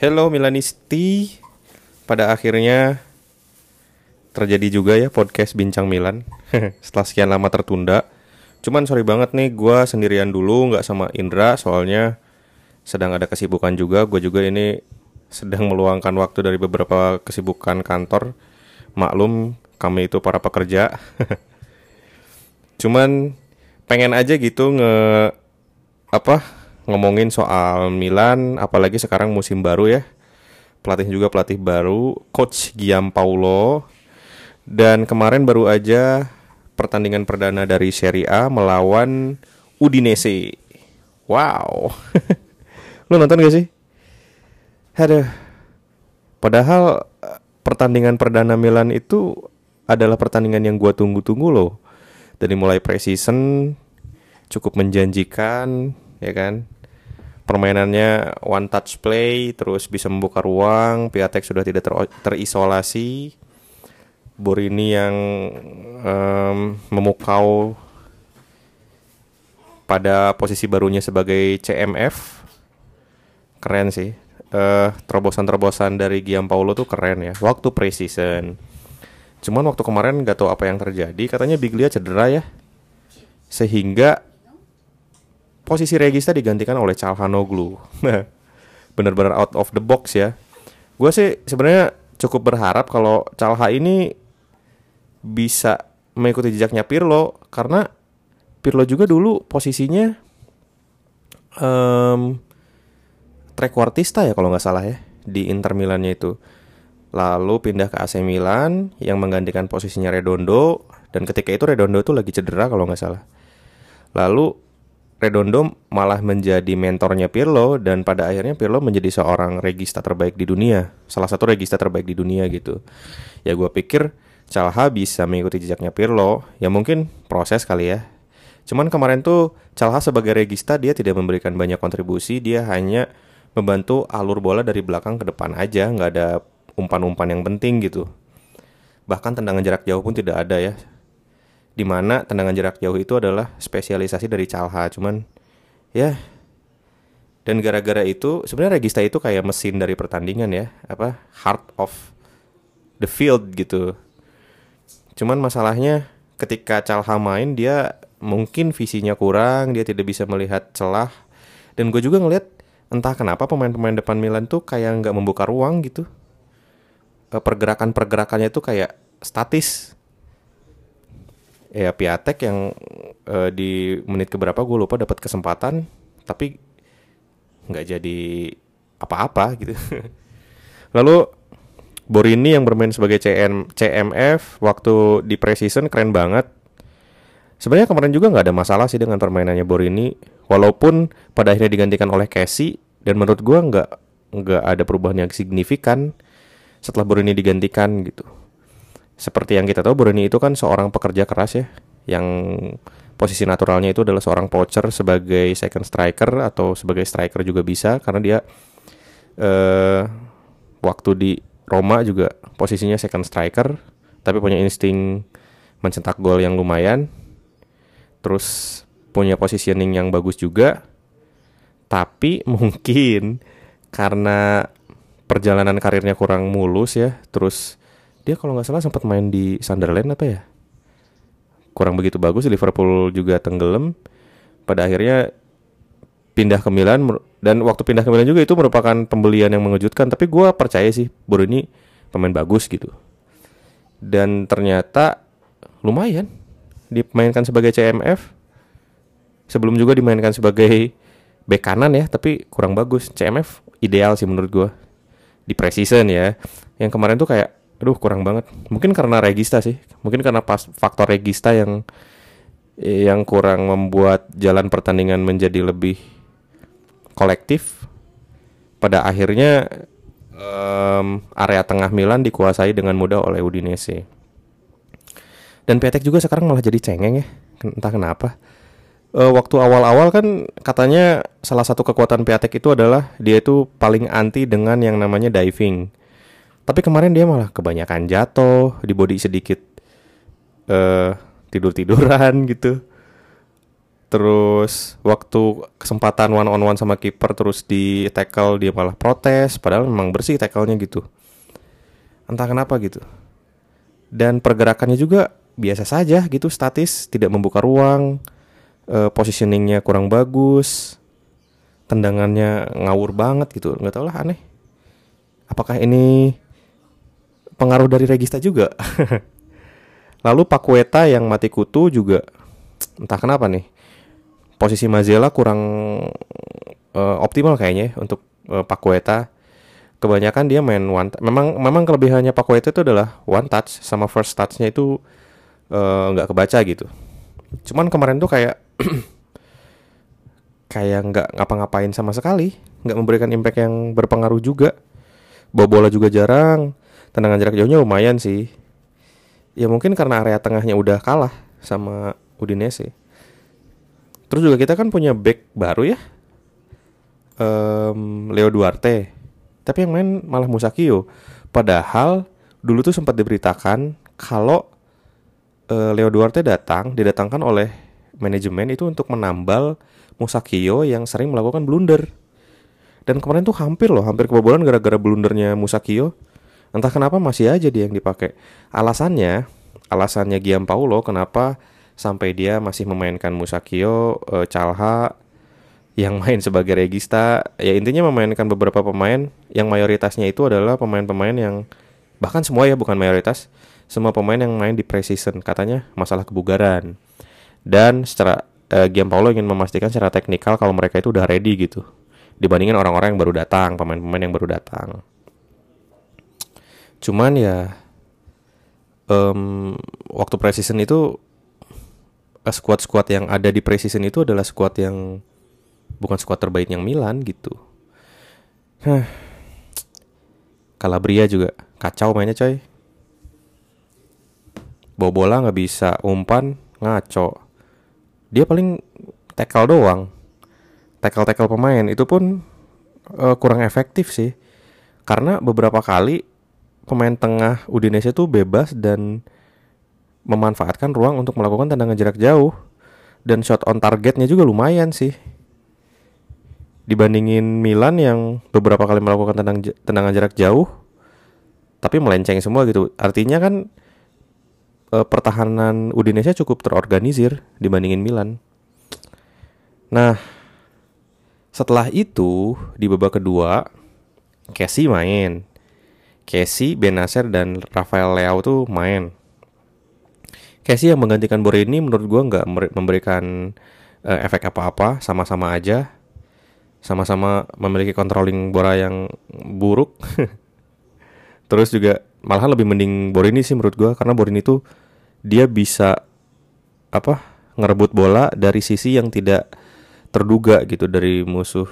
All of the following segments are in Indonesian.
Hello Milanisti. Pada akhirnya terjadi juga ya podcast Bincang Milan setelah sekian lama tertunda. Cuman sorry banget nih, gue sendirian dulu nggak sama Indra soalnya sedang ada kesibukan juga. Gue juga ini sedang meluangkan waktu dari beberapa kesibukan kantor. Maklum kami itu para pekerja. Cuman pengen aja gitu nge apa ngomongin soal Milan, apalagi sekarang musim baru ya. Pelatih juga pelatih baru, coach Giampaulo. Dan kemarin baru aja pertandingan perdana dari Serie A melawan Udinese. Wow. Lu nonton gak sih? Aduh. Padahal eh, pertandingan perdana Milan itu adalah pertandingan yang gua tunggu-tunggu loh. Dari mulai preseason cukup menjanjikan, ya kan? permainannya one touch play terus bisa membuka ruang Piatek sudah tidak ter terisolasi. Borini yang um, memukau pada posisi barunya sebagai CMF keren sih. Uh, terobosan-terobosan dari Paulo tuh keren ya. Waktu preseason. Cuman waktu kemarin gak tahu apa yang terjadi. Katanya Biglia cedera ya. Sehingga posisi Regista digantikan oleh Calhanoglu. Bener-bener out of the box ya. Gue sih sebenarnya cukup berharap kalau Calha ini bisa mengikuti jejaknya Pirlo karena Pirlo juga dulu posisinya um, trequartista ya kalau nggak salah ya di Inter Milannya itu. Lalu pindah ke AC Milan yang menggantikan posisinya Redondo dan ketika itu Redondo tuh lagi cedera kalau nggak salah. Lalu Redondo malah menjadi mentornya Pirlo dan pada akhirnya Pirlo menjadi seorang regista terbaik di dunia, salah satu regista terbaik di dunia gitu. Ya gue pikir Calha bisa mengikuti jejaknya Pirlo, ya mungkin proses kali ya. Cuman kemarin tuh Calha sebagai regista dia tidak memberikan banyak kontribusi, dia hanya membantu alur bola dari belakang ke depan aja, nggak ada umpan-umpan yang penting gitu. Bahkan tendangan jarak jauh pun tidak ada ya di mana tendangan jarak jauh itu adalah spesialisasi dari Calha. Cuman ya dan gara-gara itu sebenarnya Regista itu kayak mesin dari pertandingan ya apa heart of the field gitu. Cuman masalahnya ketika Calha main dia mungkin visinya kurang dia tidak bisa melihat celah. Dan gue juga ngeliat entah kenapa pemain-pemain depan Milan tuh kayak nggak membuka ruang gitu. Eh, pergerakan-pergerakannya tuh kayak statis ya Piatek yang uh, di menit keberapa gue lupa dapat kesempatan tapi nggak jadi apa-apa gitu. Lalu Borini yang bermain sebagai CN, CMF waktu di preseason keren banget. Sebenarnya kemarin juga nggak ada masalah sih dengan permainannya Borini, walaupun pada akhirnya digantikan oleh Casey dan menurut gue nggak nggak ada perubahan yang signifikan setelah Borini digantikan gitu seperti yang kita tahu Boroni itu kan seorang pekerja keras ya yang posisi naturalnya itu adalah seorang poacher sebagai second striker atau sebagai striker juga bisa karena dia uh, waktu di Roma juga posisinya second striker tapi punya insting mencetak gol yang lumayan terus punya positioning yang bagus juga. Tapi mungkin karena perjalanan karirnya kurang mulus ya terus dia kalau nggak salah sempat main di Sunderland apa ya? Kurang begitu bagus Liverpool juga tenggelam. Pada akhirnya pindah ke Milan dan waktu pindah ke Milan juga itu merupakan pembelian yang mengejutkan tapi gue percaya sih Boru ini pemain bagus gitu. Dan ternyata lumayan dimainkan sebagai CMF sebelum juga dimainkan sebagai bek kanan ya tapi kurang bagus. CMF ideal sih menurut gue di preseason ya. Yang kemarin tuh kayak aduh kurang banget. Mungkin karena regista sih. Mungkin karena pas faktor regista yang yang kurang membuat jalan pertandingan menjadi lebih kolektif. Pada akhirnya um, area tengah Milan dikuasai dengan mudah oleh Udinese. Dan Petek juga sekarang malah jadi cengeng ya. Entah kenapa. Uh, waktu awal-awal kan katanya salah satu kekuatan Piatek itu adalah dia itu paling anti dengan yang namanya diving tapi kemarin dia malah kebanyakan jatuh, di body sedikit uh, tidur-tiduran gitu. Terus waktu kesempatan one on one sama kiper terus di tackle dia malah protes padahal memang bersih tackle-nya gitu. Entah kenapa gitu. Dan pergerakannya juga biasa saja gitu statis, tidak membuka ruang, e, positioningnya kurang bagus, tendangannya ngawur banget gitu, nggak tau lah aneh. Apakah ini pengaruh dari Regista juga? Lalu Pakueta yang mati kutu juga entah kenapa nih posisi Mazela kurang uh, optimal kayaknya untuk uh, Pakueta. Kebanyakan dia main one memang memang kelebihannya Pakueta itu adalah one touch sama first touchnya itu eh, nggak uh, kebaca gitu. Cuman kemarin tuh kayak kayak nggak ngapa-ngapain sama sekali, nggak memberikan impact yang berpengaruh juga. Bawa bola juga jarang, tendangan jarak jauhnya lumayan sih. Ya mungkin karena area tengahnya udah kalah sama Udinese. Terus juga kita kan punya back baru ya, um, Leo Duarte. Tapi yang main malah Musakio. Padahal dulu tuh sempat diberitakan kalau uh, Leo Duarte datang, didatangkan oleh manajemen itu untuk menambal Musakio yang sering melakukan blunder. Dan kemarin tuh hampir loh, hampir kebobolan gara-gara blundernya Musakio. Entah kenapa masih aja dia yang dipakai. Alasannya, alasannya Giam Paulo kenapa sampai dia masih memainkan Musakio, uh, Calha yang main sebagai regista. Ya intinya memainkan beberapa pemain yang mayoritasnya itu adalah pemain-pemain yang bahkan semua ya bukan mayoritas, semua pemain yang main di preseason katanya masalah kebugaran. Dan secara uh, Paulo ingin memastikan secara teknikal kalau mereka itu udah ready gitu dibandingin orang-orang yang baru datang, pemain-pemain yang baru datang. Cuman ya um, waktu preseason itu Eh, squad-squad yang ada di preseason itu adalah squad yang bukan squad terbaik yang Milan gitu. Hah. Calabria juga kacau mainnya coy. Bawa bola nggak bisa, umpan ngaco. Dia paling tackle doang. Tackle-tackle pemain itu pun uh, kurang efektif sih. Karena beberapa kali pemain tengah Udinese itu bebas dan memanfaatkan ruang untuk melakukan tendangan jarak jauh. Dan shot on targetnya juga lumayan sih. Dibandingin Milan yang beberapa kali melakukan tendang, tendangan jarak jauh tapi melenceng semua gitu. Artinya kan e, pertahanan Udinese cukup terorganisir dibandingin Milan. Nah setelah itu di babak kedua Casey main Casey, Benacer dan Rafael Leao tuh main Casey yang menggantikan Borini menurut gue nggak memberikan uh, efek apa-apa, sama-sama aja, sama-sama memiliki controlling bola yang buruk. Terus juga malahan lebih mending Borini sih menurut gue karena Borini itu dia bisa apa ngerebut bola dari sisi yang tidak terduga gitu dari musuh.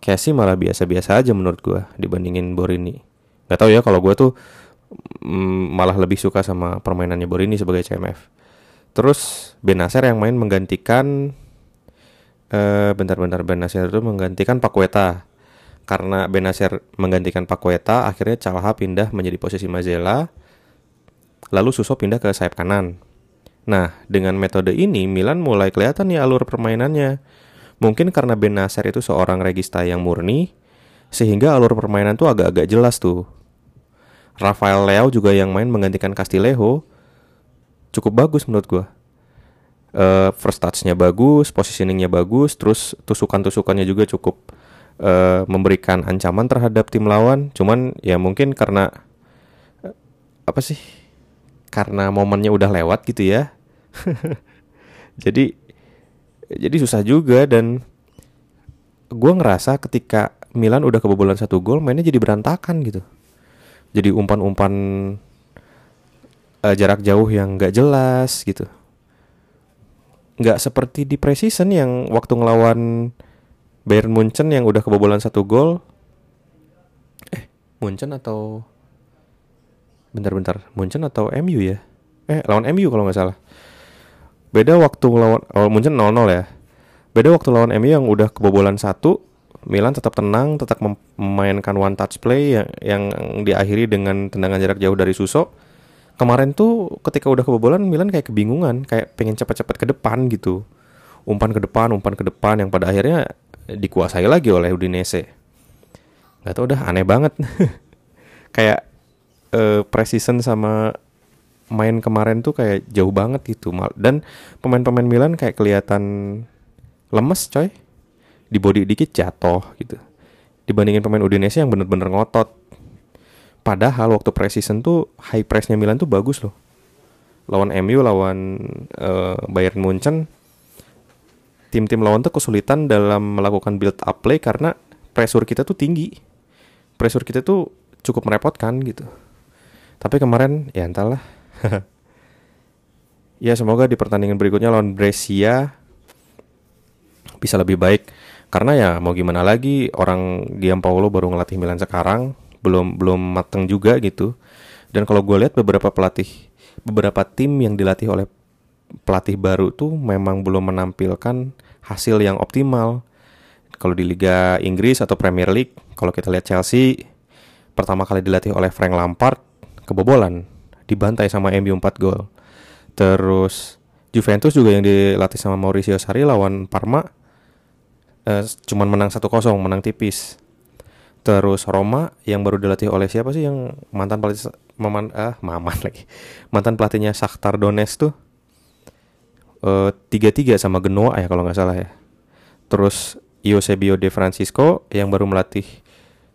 Casey malah biasa-biasa aja menurut gue dibandingin Borini. Gak tau ya kalau gue tuh mm, malah lebih suka sama permainannya Borini sebagai CMF. Terus Benacer yang main menggantikan eh bentar-bentar Benacer itu menggantikan Pakueta. Karena Benacer menggantikan Pakueta, akhirnya Calha pindah menjadi posisi Mazela. Lalu Suso pindah ke sayap kanan. Nah, dengan metode ini Milan mulai kelihatan nih alur permainannya. Mungkin karena Benacer itu seorang regista yang murni, sehingga alur permainan tuh agak-agak jelas tuh. Rafael Leao juga yang main menggantikan Castillejo cukup bagus menurut gua. Uh, first touch-nya bagus, positioningnya bagus, terus tusukan-tusukannya juga cukup uh, memberikan ancaman terhadap tim lawan. Cuman ya mungkin karena uh, apa sih? Karena momennya udah lewat gitu ya. jadi jadi susah juga dan gua ngerasa ketika Milan udah kebobolan satu gol mainnya jadi berantakan gitu jadi umpan-umpan uh, jarak jauh yang nggak jelas gitu. Nggak seperti di preseason yang waktu ngelawan Bayern Munchen yang udah kebobolan satu gol. Eh Munchen atau bentar-bentar Munchen atau MU ya? Eh lawan MU kalau nggak salah. Beda waktu ngelawan oh Munchen 0-0 ya. Beda waktu lawan MU yang udah kebobolan satu Milan tetap tenang, tetap memainkan one touch play yang, yang diakhiri dengan tendangan jarak jauh dari Suso. Kemarin tuh ketika udah kebobolan Milan kayak kebingungan, kayak pengen cepat-cepat ke depan gitu. umpan ke depan, umpan ke depan yang pada akhirnya dikuasai lagi oleh Udinese. Gak tau udah aneh banget. kayak uh, precision sama main kemarin tuh kayak jauh banget gitu dan pemain-pemain Milan kayak kelihatan lemes coy di body dikit jatuh gitu. Dibandingin pemain Udinese yang bener-bener ngotot. Padahal waktu precision tuh high pressnya Milan tuh bagus loh. Lawan MU lawan uh, Bayern Munchen tim-tim lawan tuh kesulitan dalam melakukan build up play karena pressure kita tuh tinggi. Pressure kita tuh cukup merepotkan gitu. Tapi kemarin ya entahlah. Ya semoga di pertandingan berikutnya lawan Brescia bisa lebih baik. Karena ya mau gimana lagi orang Giampaolo baru ngelatih Milan sekarang belum belum mateng juga gitu. Dan kalau gue lihat beberapa pelatih beberapa tim yang dilatih oleh pelatih baru tuh memang belum menampilkan hasil yang optimal. Kalau di Liga Inggris atau Premier League kalau kita lihat Chelsea pertama kali dilatih oleh Frank Lampard kebobolan dibantai sama MU 4 gol. Terus Juventus juga yang dilatih sama Mauricio Sarri lawan Parma eh, cuman menang 1-0, menang tipis. Terus Roma yang baru dilatih oleh siapa sih yang mantan pelatih maman ah maman lagi. Mantan pelatihnya Shakhtar Donetsk tuh eh, tiga tiga sama Genoa ya kalau nggak salah ya. Terus Eusebio De Francisco yang baru melatih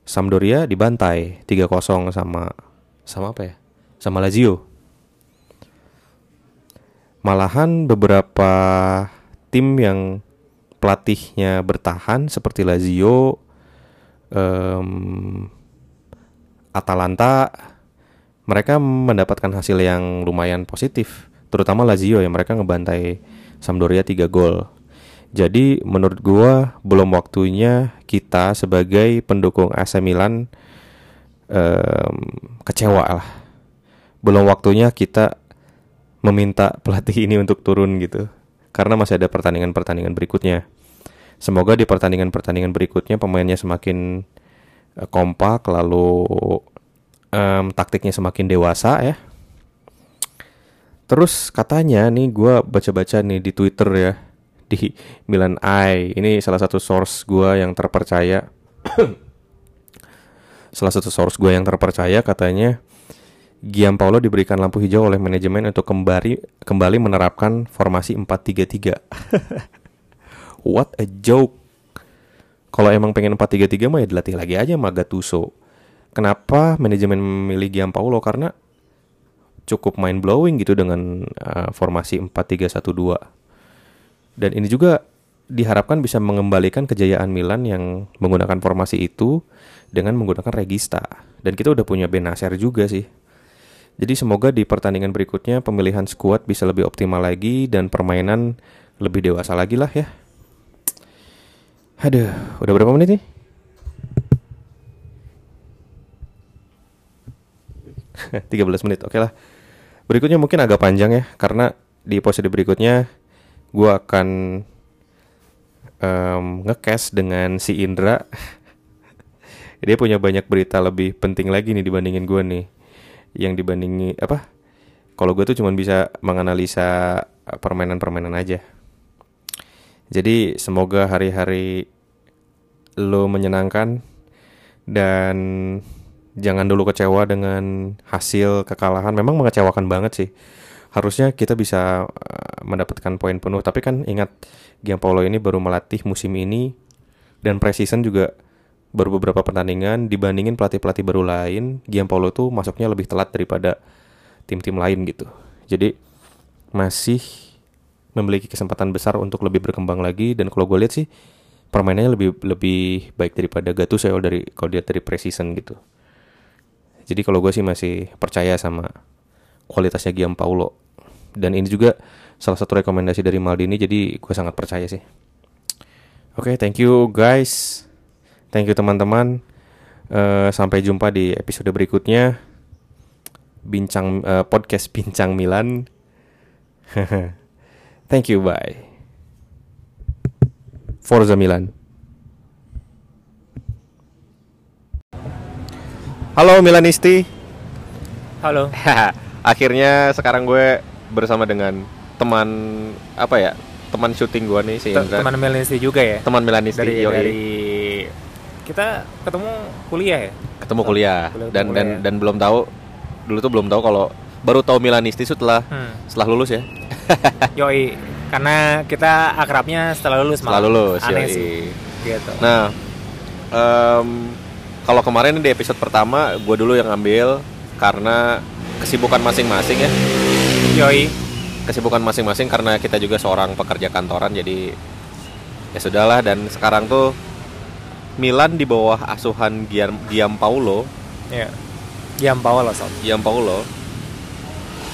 Sampdoria dibantai 3-0 sama sama apa ya? sama Lazio. Malahan beberapa tim yang pelatihnya bertahan seperti Lazio, um, Atalanta, mereka mendapatkan hasil yang lumayan positif. Terutama Lazio yang mereka ngebantai Sampdoria 3 gol. Jadi menurut gua belum waktunya kita sebagai pendukung AC Milan um, kecewa lah belum waktunya kita meminta pelatih ini untuk turun gitu. Karena masih ada pertandingan-pertandingan berikutnya. Semoga di pertandingan-pertandingan berikutnya pemainnya semakin uh, kompak lalu um, taktiknya semakin dewasa ya. Terus katanya nih gue baca-baca nih di Twitter ya di Milan Eye ini salah satu source gue yang terpercaya. salah satu source gue yang terpercaya katanya Giampaolo diberikan lampu hijau oleh manajemen untuk kembali kembali menerapkan formasi 4-3-3. What a joke. Kalau emang pengen 4-3-3 mah ya dilatih lagi aja sama Gattuso. Kenapa manajemen memilih Giampaolo? Karena cukup mind blowing gitu dengan uh, formasi 4-3-1-2. Dan ini juga diharapkan bisa mengembalikan kejayaan Milan yang menggunakan formasi itu dengan menggunakan regista. Dan kita udah punya Benacer juga sih. Jadi semoga di pertandingan berikutnya pemilihan skuad bisa lebih optimal lagi dan permainan lebih dewasa lagi lah ya. Aduh, udah berapa menit nih? Tiga belas menit, oke lah. Berikutnya mungkin agak panjang ya, karena di episode berikutnya gue akan um, ngecast dengan si Indra. Dia punya banyak berita lebih penting lagi nih dibandingin gue nih yang dibandingi apa kalau gue tuh cuma bisa menganalisa eh, permainan-permainan aja. Jadi semoga hari-hari lo menyenangkan dan jangan dulu kecewa dengan hasil kekalahan. Memang mengecewakan banget sih. Harusnya kita bisa eh, mendapatkan poin penuh. Tapi kan ingat Giampaolo ini baru melatih musim ini dan preseason juga baru beberapa pertandingan dibandingin pelatih-pelatih baru lain, Giampaolo tuh masuknya lebih telat daripada tim-tim lain gitu. Jadi masih memiliki kesempatan besar untuk lebih berkembang lagi dan kalau gue lihat sih permainannya lebih lebih baik daripada Gattuso ya dari kalau dia dari precision gitu. Jadi kalau gue sih masih percaya sama kualitasnya Giampaolo dan ini juga salah satu rekomendasi dari Maldini jadi gue sangat percaya sih. Oke, okay, thank you guys. Thank you teman-teman. Uh, sampai jumpa di episode berikutnya. Bincang uh, podcast Bincang Milan. Thank you, bye. Forza Milan. Halo Milanisti. Halo. Akhirnya sekarang gue bersama dengan teman apa ya? teman syuting gua nih si Indra. teman Milanisti juga ya Teman Milanisti dari yoi. dari kita ketemu kuliah ya ketemu kuliah Kuliah- dan dan kuliah. dan belum tahu dulu tuh belum tahu kalau baru tahu Milanisti setelah hmm. setelah lulus ya. yoi karena kita akrabnya setelah lulus Setelah malah. lulus aneh yoi. sih gitu Nah, em, kalau kemarin di episode pertama gue dulu yang ambil karena kesibukan masing-masing ya, yoi kesibukan masing-masing karena kita juga seorang pekerja kantoran jadi ya sudahlah dan sekarang tuh Milan di bawah asuhan Gian, Giampaolo, ya Jam Paolo sob Giampaolo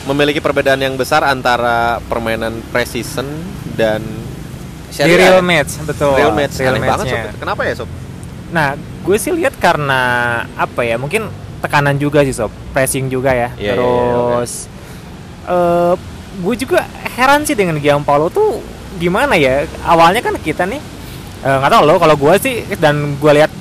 memiliki perbedaan yang besar antara permainan precision dan di real match betul Real match aneh banget sob. Kenapa ya sob? Nah, gue sih lihat karena apa ya? Mungkin tekanan juga sih sob, pressing juga ya. Iya, iya, iya, Terus, eh gue juga heran sih dengan Giampaolo tuh gimana ya? Awalnya kan kita nih eh, nggak tahu loh. Kalau gue sih dan gue lihat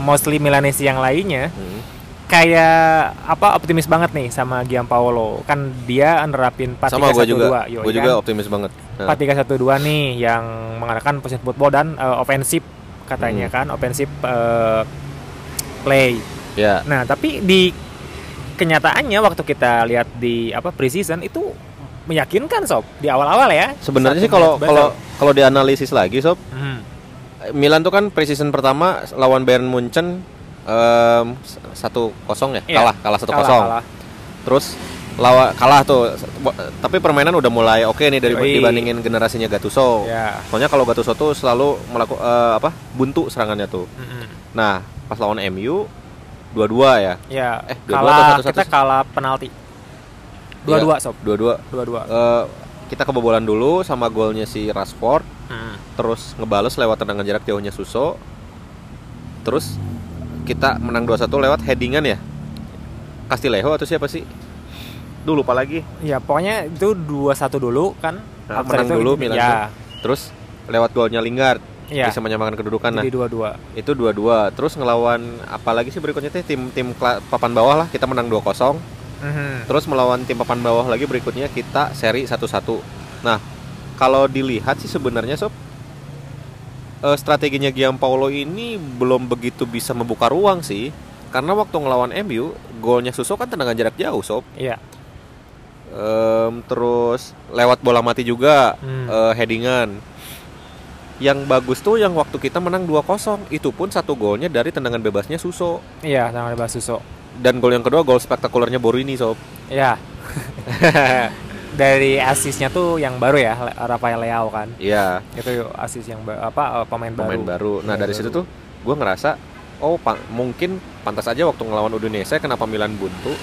mostly Milanese yang lainnya Hmm. kayak apa optimis banget nih sama Giampaolo. Kan dia nerapin 4 Sama gue juga, 2 gue juga optimis banget. Nah, 4-3-1-2 nih yang mengadakan position football dan eh, offensive katanya Hmm. kan offensive eh, play. ya. Nah, tapi di kenyataannya waktu kita lihat di apa preseason itu meyakinkan sob di awal-awal ya. Sebenarnya Satu sih kalau kalau kalau dianalisis lagi sob, Hmm. Milan tuh kan preseason pertama lawan Bayern Munchen satu kosong ya Iya, kalah kalah satu Kalah, kosong. Terus lawa kalah tuh, tapi permainan udah mulai oke nih dari Yoi. dibandingin generasinya Gattuso. Ya. Soalnya kalau Gattuso tuh selalu melakukan apa buntu serangannya tuh. Mm-mm. Nah pas lawan MU dua-dua ya, Ya, Eh, dua-dua atau kalah satu-satu kita sih? kalah penalti. Dua-dua sob, dua-dua. dua-dua. Eh, kita kebobolan dulu sama golnya si Rashford. Hmm. terus ngebales lewat tendangan jarak jauhnya Suso terus kita menang 2-1 lewat headingan ya Castillejo atau siapa sih dulu lupa lagi Ya, pokoknya itu 2-1 dulu kan. Nah, menang itu- dulu Milan Ya, tuh. terus lewat golnya Lingard ya. bisa menyamakan kedudukan nah Jadi dua-dua. itu 2-2 terus ngelawan apalagi sih berikutnya teh tim tim papan bawah lah kita menang 2-0 Mhm. terus melawan tim papan bawah lagi berikutnya kita seri 1-1 nah kalau dilihat sih sebenarnya sob eh, strateginya Giampaolo ini belum begitu bisa membuka ruang sih karena waktu ngelawan MU golnya Suso kan tendangan jarak jauh sob Iya. Em, terus lewat bola mati juga Hmm. eh, headingan yang bagus tuh yang waktu kita menang 2-0 itu pun satu golnya dari tendangan bebasnya Suso Iya, sama ada Suso. dan gol yang kedua gol spektakulernya Borini sob Iya. Dari asisnya tuh yang baru ya, Rafael Leao kan. iya Itu asis yang apa eh, pemain, pemain baru. Nah Pemain dari situ baru. tuh gue ngerasa oh pa- mungkin pantas aja waktu ngelawan Udinese kenapa Milan buntu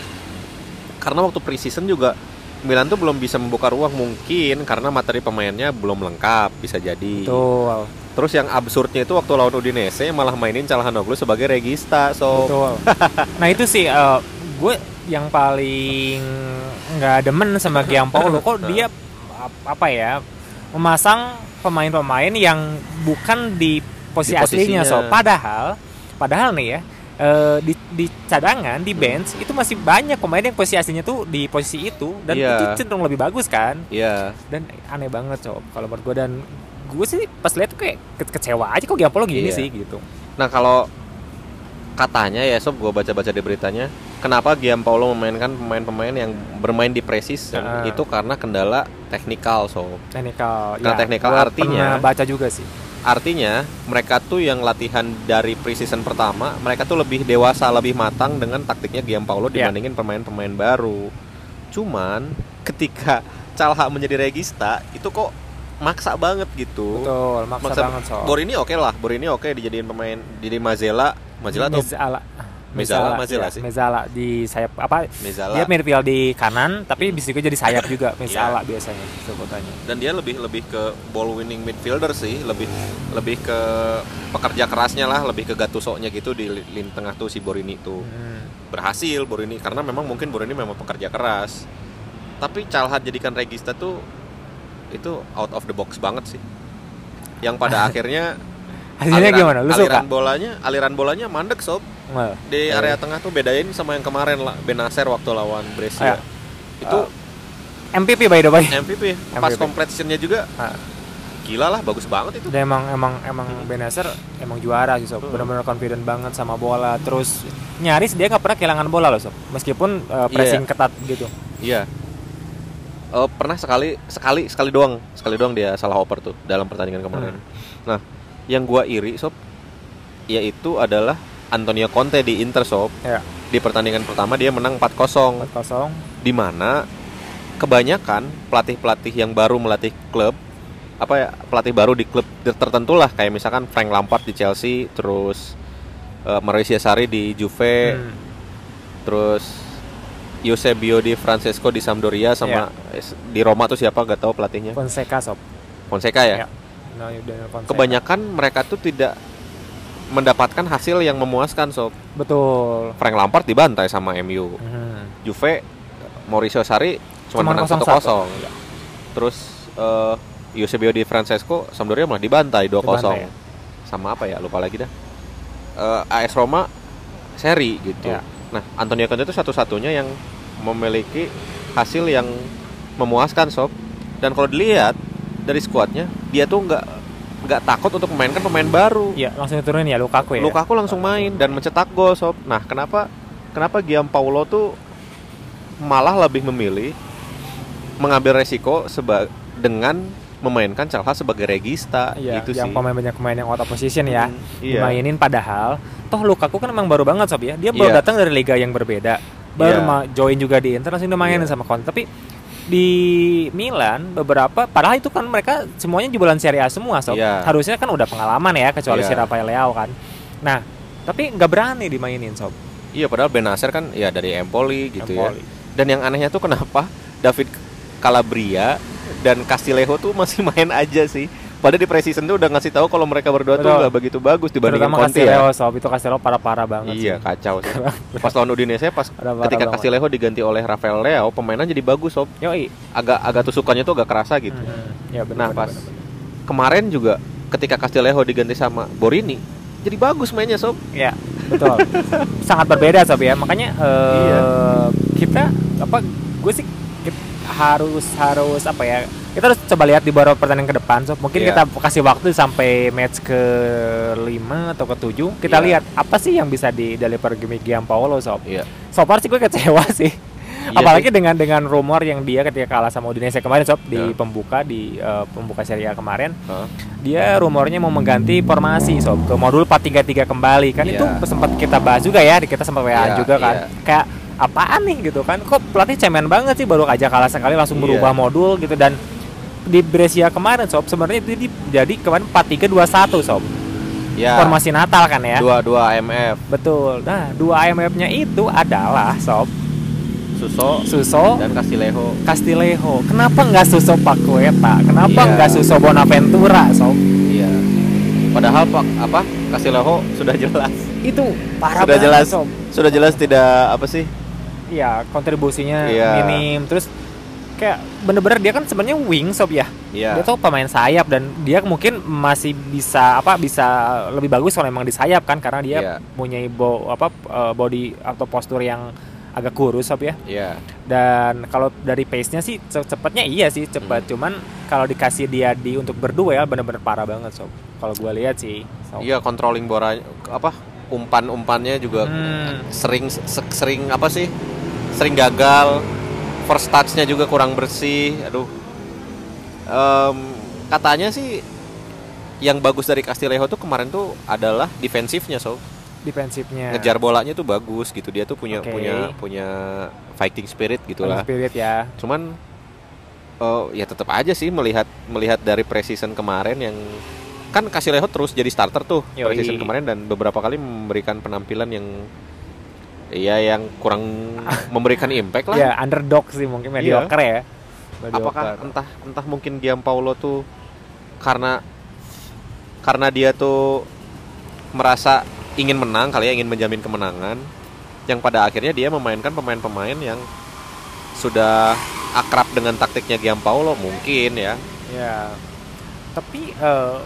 karena waktu preseason juga Milan tuh belum bisa membuka ruang mungkin karena materi pemainnya belum lengkap bisa jadi. Betul. Terus yang absurdnya itu waktu lawan Udinese malah mainin Calhanoglu sebagai regista. So Betul. nah, itu sih eh, gue yang paling nggak demen sama Giampaolo kok dia ap- apa ya memasang pemain-pemain yang bukan di posisi Di aslinya so padahal padahal nih ya eh, di, di cadangan di bench itu masih banyak pemain yang posisi aslinya tuh di posisi itu dan Iya. itu cenderung lebih bagus kan Iya. dan aneh banget coba kalau menurut gue dan gue sih pas lihat tuh kayak ke- kecewa aja kok Giampaolo gini Iya. sih gitu Nah kalau katanya ya sob gue baca-baca di beritanya kenapa Giampaolo memainkan pemain-pemain yang bermain di preseason Ah. itu karena kendala teknikal sob. teknikal Nah, teknikal gua artinya- baca juga sih Artinya mereka tuh yang latihan dari preseason pertama mereka tuh lebih dewasa, lebih matang dengan taktiknya Giampaolo Iya. dibandingin pemain-pemain baru. Cuman ketika Calha menjadi regista itu kok maksa banget gitu. betul maksa, banget so Borini oke lah, Borini oke dijadiin pemain jadi Mazela, Mazela atau Mezala Mezala, Mezala ya, sih. Mezala di sayap apa Mezala. dia midfield di kanan tapi bisa juga jadi sayap juga Iya. Mezala biasanya sebutannya dan dia lebih lebih ke ball winning midfielder sih lebih lebih ke pekerja kerasnya lah lebih ke Gattuso-nya gitu di li- lini tengah tuh si Borini tuh Hmm. berhasil Borini karena memang mungkin Borini memang pekerja keras tapi Calhat jadikan regista tuh itu out of the box banget sih yang pada akhirnya hasilnya gimana lu suka aliran bolanya aliran bolanya mandek sob Nggak. di Eh. area tengah tuh bedain sama yang kemarin lah Benacer waktu lawan Brescia Ayo. itu MVP by the way MVP pas completionnya juga Ah. gila lah bagus banget itu Dan emang emang emang Benacer emang juara sih sob. Hmm. Benar-benar confident banget sama bola. Terus nyaris dia nggak pernah kehilangan bola loh sob. Meskipun uh, pressing ketat gitu. iya Eh, pernah sekali sekali sekali doang sekali doang dia salah oper tuh dalam pertandingan kemarin nah yang gua iri sob yaitu adalah Antonio Conte di Inter sob Ya. di pertandingan pertama dia menang 4-0 4-0. di mana kebanyakan pelatih-pelatih yang baru melatih klub apa ya pelatih baru di klub tertentu lah kayak misalkan Frank Lampard di Chelsea terus uh, Mauricio Sarri di Juve Hmm. terus Eusebio di Francesco di Sampdoria sama Iya. di Roma tuh siapa gak tahu pelatihnya Fonseca sob. Fonseca ya Ya. Nah, Daniel Fonseca. kebanyakan mereka tuh tidak mendapatkan hasil yang memuaskan sob betul. Frank Lampard dibantai sama MU Hmm. Juve Mauricio Sarri cuma menang 0-1. 1-0. Terus eh Eusebio di Francesco Sampdoria malah dibantai 2-0. Dibantai, ya. Sama apa ya? Lupa lagi dah. Eh, AS Roma seri gitu. Ya. Nah, Antonio Conte itu satu-satunya yang memiliki hasil yang memuaskan sob. Dan kalau dilihat dari skuadnya, dia tuh nggak nggak takut untuk memainkan pemain baru. Iya, langsung diturunin ya Lukaku ya. Lukaku langsung main dan mencetak gol sob. Nah, kenapa kenapa Giampaolo tuh malah lebih memilih mengambil resiko seba dengan memainkan Calha sebagai regista Iya, gitu yang sih. pemain banyak pemain yang out of position ya. Hmm, iya. Dimainin padahal toh Lukaku kan emang baru banget sob ya. Dia baru Iya. datang dari liga yang berbeda. Baru ma- join juga di Inter langsung dimainin Iya. sama Conte. Tapi di Milan beberapa padahal itu kan mereka semuanya jebolan Serie A semua sob. Iya. Harusnya kan udah pengalaman ya kecuali Iya. si Rafael Leao kan. Nah, tapi nggak berani dimainin sob. Iya, padahal Benacer kan ya dari Empoli gitu Empoli. ya. Dan yang anehnya tuh kenapa David Calabria dan Castillejo tuh masih main aja sih. Padahal di preseason tuh udah ngasih tahu kalau mereka berdua tuh Betul. nggak begitu bagus dibandingin Terutama Conte ya. Castillejo sob itu Castillejo parah-parah banget Iya sih. kacau sih. Pas lawan Udinese pas Parah-parah ketika banget. Castillejo diganti oleh Rafael Leao, pemainan jadi bagus sob. Yoi. Agak agak tusukannya tuh agak kerasa gitu. Mhm. Ya, benar, Nah benar, pas benar, benar. kemarin juga ketika Castillejo diganti sama Borini, jadi bagus mainnya sob. Ya, betul. Sangat berbeda sob ya. Makanya eh, Iya. kita apa gue sih harus harus apa ya? Kita harus coba lihat di beberapa pertandingan ke depan sob. Mungkin Iya. kita kasih waktu sampai match ke 5 atau ke 7 kita Iya. lihat apa sih yang bisa di deliver Gianpaolo sob. Iya. So far sih gue kecewa sih. Iya Apalagi sih. dengan dengan rumor yang dia ketika kalah sama Udinese kemarin sob di Ya. pembuka di eh, pembuka Serie A kemarin Hah? dia rumornya mau mengganti formasi sob ke modul 433 kembali kan Iya. itu sempat kita bahas juga ya kita sempat WA Iya, juga kan iya. kayak apaan nih gitu kan kok pelatih cemen banget sih baru aja kalah sekali langsung Iya. berubah modul gitu dan di Brescia kemarin sob sebenarnya itu di- jadi kemarin 4321 sob Ya. formasi Natal kan ya Dua dua MF, betul nah dua IMF-nya itu adalah sob Suso Suso dan Castillejo. Castillejo kenapa nggak Suso Pacueta kenapa Iya. nggak Suso Bonaventura sob Iya. Padahal Pak apa Castillejo sudah jelas. itu parah Sudah banget, jelas. sob Sudah jelas tidak apa sih? Iya, kontribusinya Iya. minim. Terus kayak bener-bener dia kan sebenarnya wing sob ya. Iya. Dia tuh pemain sayap dan dia mungkin masih bisa apa bisa lebih bagus kalau emang di sayap kan karena dia Iya. punya bo, apa eh, body atau postur yang agak kurus sob ya. Iya. Dan kalau dari pace-nya sih ce- cepatnya iya sih cepat. Hmm. Cuman kalau dikasih dia di untuk berduel bener-bener parah banget sob. Kalau gue lihat sih. Sob. Iya, controlling bola apa? Umpan-umpannya juga Hmm. sering se- sering apa sih? Sering gagal. First touch-nya juga kurang bersih. Aduh. Em, katanya sih yang bagus dari Castillejo tuh kemarin tuh adalah defensifnya, so. Defensifnya. Ngejar bolanya tuh bagus gitu. Dia tuh punya Oke. punya punya fighting spirit gitulah. Spirit ya. Cuman eh, ya tetap aja sih melihat melihat dari preseason kemarin yang kan Castillejo terus jadi starter tuh Yoi. preseason kemarin dan beberapa kali memberikan penampilan yang ya yang kurang memberikan impact lah. Ya underdog sih mungkin mediocre ya. Mediocre. Apakah entah entah mungkin Giampaolo tuh karena karena dia tuh merasa ingin menang kali ya ingin menjamin kemenangan yang pada akhirnya dia memainkan pemain-pemain yang sudah akrab dengan taktiknya Giampaolo mungkin ya. Ya. Tapi eh,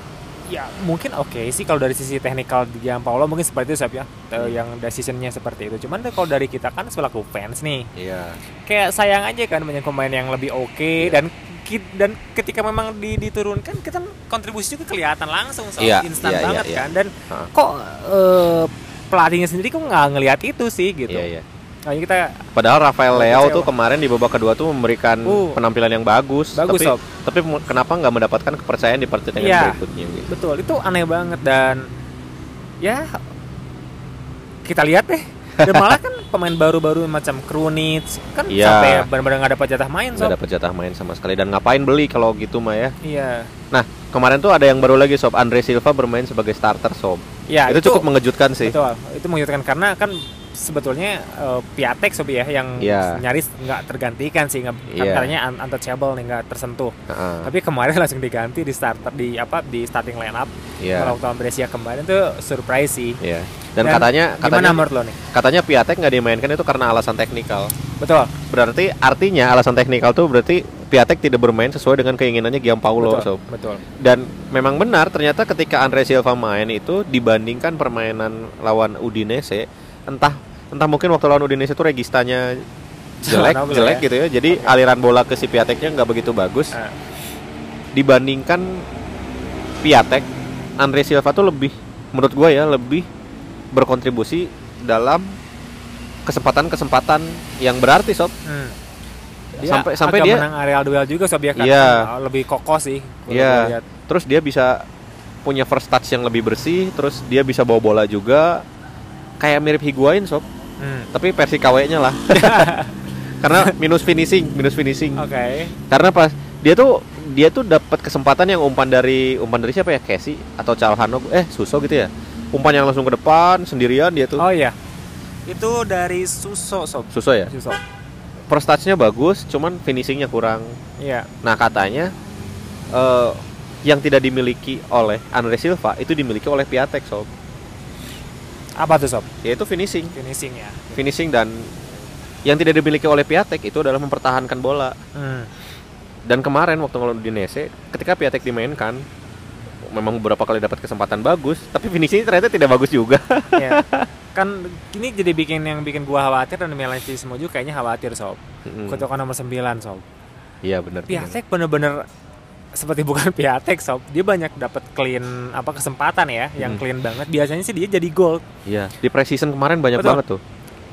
ya mungkin oke sih kalau dari sisi teknikal di Paulo mungkin seperti itu Sab, ya. Eh, Hmm. yang decisionnya seperti itu. Cuman kalau dari kita kan selaku fans nih, Iya. kayak sayang aja kan banyak pemain yang lebih oke Iya. dan ki- dan ketika memang di- diturunkan kita kontribusi juga kelihatan langsung soal Iya, instan iya, iya, banget iya. kan dan Ha. kok eh, pelatihnya sendiri kok nggak ngelihat itu sih gitu Iya, Makanya kita Padahal Rafael Kecewa. Leao tuh kemarin di babak kedua tuh memberikan Uh. penampilan yang bagus. Bagus, tapi Sob. tapi kenapa nggak mendapatkan kepercayaan di pertandingan Iya. berikutnya gitu. betul itu aneh banget dan ya kita lihat deh dan malah kan pemain baru-baru macam Krunic kan Iya. sampai benar-benar nggak dapat jatah main Nggak sob dapat jatah main sama sekali dan ngapain beli kalau gitu mah ya. iya Nah, kemarin tuh ada yang baru lagi sob Andre Silva bermain sebagai starter sob. ya itu, cukup mengejutkan sih. betul itu mengejutkan karena kan sebetulnya eh, Piatek sob ya yang Iya. nyaris nggak tergantikan sih nggak kan Iya. katanya un- untouchable nih nggak tersentuh Heeh, tapi kemarin langsung diganti di starter di apa di starting line up Iya. kalau tahun Brescia kemarin tuh surprise sih Iya. Dan, katanya gimana katanya menurut lo nih katanya Piatek nggak dimainkan itu karena alasan teknikal. betul Berarti artinya alasan teknikal tuh berarti Piatek tidak bermain sesuai dengan keinginannya Giampaolo betul sob. betul Dan memang benar ternyata ketika Andre Silva main itu dibandingkan permainan lawan Udinese entah entah mungkin waktu lawan Udinese itu registanya jelek jelek ya. gitu ya. Jadi aliran bola ke si Piateknya nggak begitu bagus. Ah. Dibandingkan Piatek, Andre Silva tuh lebih menurut gue ya lebih berkontribusi dalam kesempatan-kesempatan yang berarti sob. Hmm. Sampai- sampai agak dia- menang areal duel juga sob ya kan Iya. lebih kokoh sih Iya. lihat. Terus dia bisa punya first touch yang lebih bersih, terus dia bisa bawa bola juga. Kayak mirip Higuain sob, Hmm. tapi versi KW-nya lah. Karena minus finishing, minus finishing. Oke. Karena pas dia tuh dia tuh dapat kesempatan yang umpan dari umpan dari siapa ya Casey atau Calhano eh Suso gitu ya. Umpan yang langsung ke depan sendirian dia tuh. Oh iya. Itu dari Suso sob. Suso ya. Suso. First touch-nya bagus, cuman finishingnya kurang. Iya. Nah katanya eh, yang tidak dimiliki oleh Andre Silva itu dimiliki oleh Piatek sob. Apa tuh sob? Yaitu finishing, Finishing ya. finishing dan yang tidak dimiliki oleh Piatek itu adalah mempertahankan bola. Hmm. Dan kemarin waktu ngelawan Udinese, ketika Piatek dimainkan, memang beberapa kali dapat kesempatan bagus, tapi finishingnya ternyata tidak bagus juga. Iya. Kan ini jadi bikin yang bikin gua khawatir dan Milan juga kayaknya khawatir sob. Mm. Kutukan nomor 9 sob. Iya benar. benar. Piatek bener-bener seperti bukan Piatek sob. Dia banyak dapat clean apa kesempatan ya, yang Hmm. clean banget. Biasanya sih dia jadi gol. Iya, di preseason kemarin banyak Betul. banget tuh.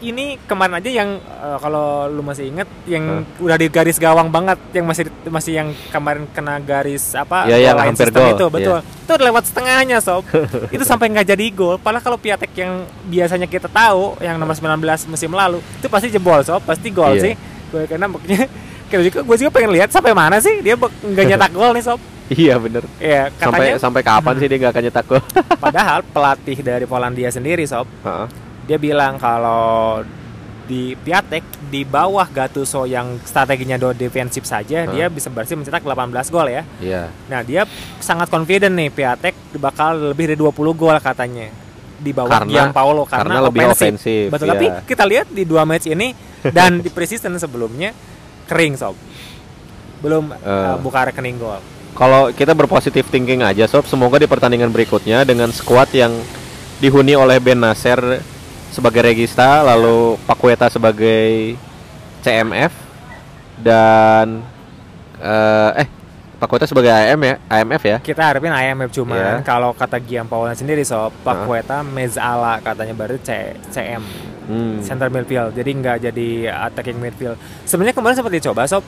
Ini kemarin aja yang eh, kalau lu masih inget yang udah di garis gawang banget yang masih masih yang kemarin kena garis apa Iya, yang goal hampir gol, itu betul itu udah lewat setengahnya sob itu sampai nggak jadi gol padahal kalau Piatek yang biasanya kita tahu yang nomor 19 musim lalu itu pasti jebol sob pasti gol Iya. sih gue karena makanya kita juga gue juga pengen lihat sampai mana sih dia nggak nyetak gol nih sob Iya bener. ya Sampai katanya sampai kapan sih dia nggak akan nyetak gol? padahal pelatih dari Polandia sendiri sob Heeh. dia bilang kalau di Piatek di bawah Gattuso yang strateginya do defensif saja Hah? dia bisa berhasil mencetak 18 gol ya. Iya. Nah, dia sangat confident nih Piatek bakal lebih dari 20 gol katanya di bawah Karena- Gianpaolo karena karena, lebih ofensif, Betul, iya. tapi kita lihat di dua match ini dan di preseason sebelumnya kering sob. Belum Eh. uh, buka rekening gol. Kalau kita berpositif thinking aja sob, semoga di pertandingan berikutnya dengan skuad yang dihuni oleh Ben Nasser sebagai regista, lalu Pakueta sebagai CMF dan eh, eh Pakueta sebagai AM ya, AMF ya. Kita harapin IMF cuman Iya. kalau kata Gianpaolo sendiri sob, Hah? Paqueta Mezzala katanya baru C CM. Hmm. center midfield jadi nggak jadi attacking midfield sebenarnya kemarin sempat dicoba sob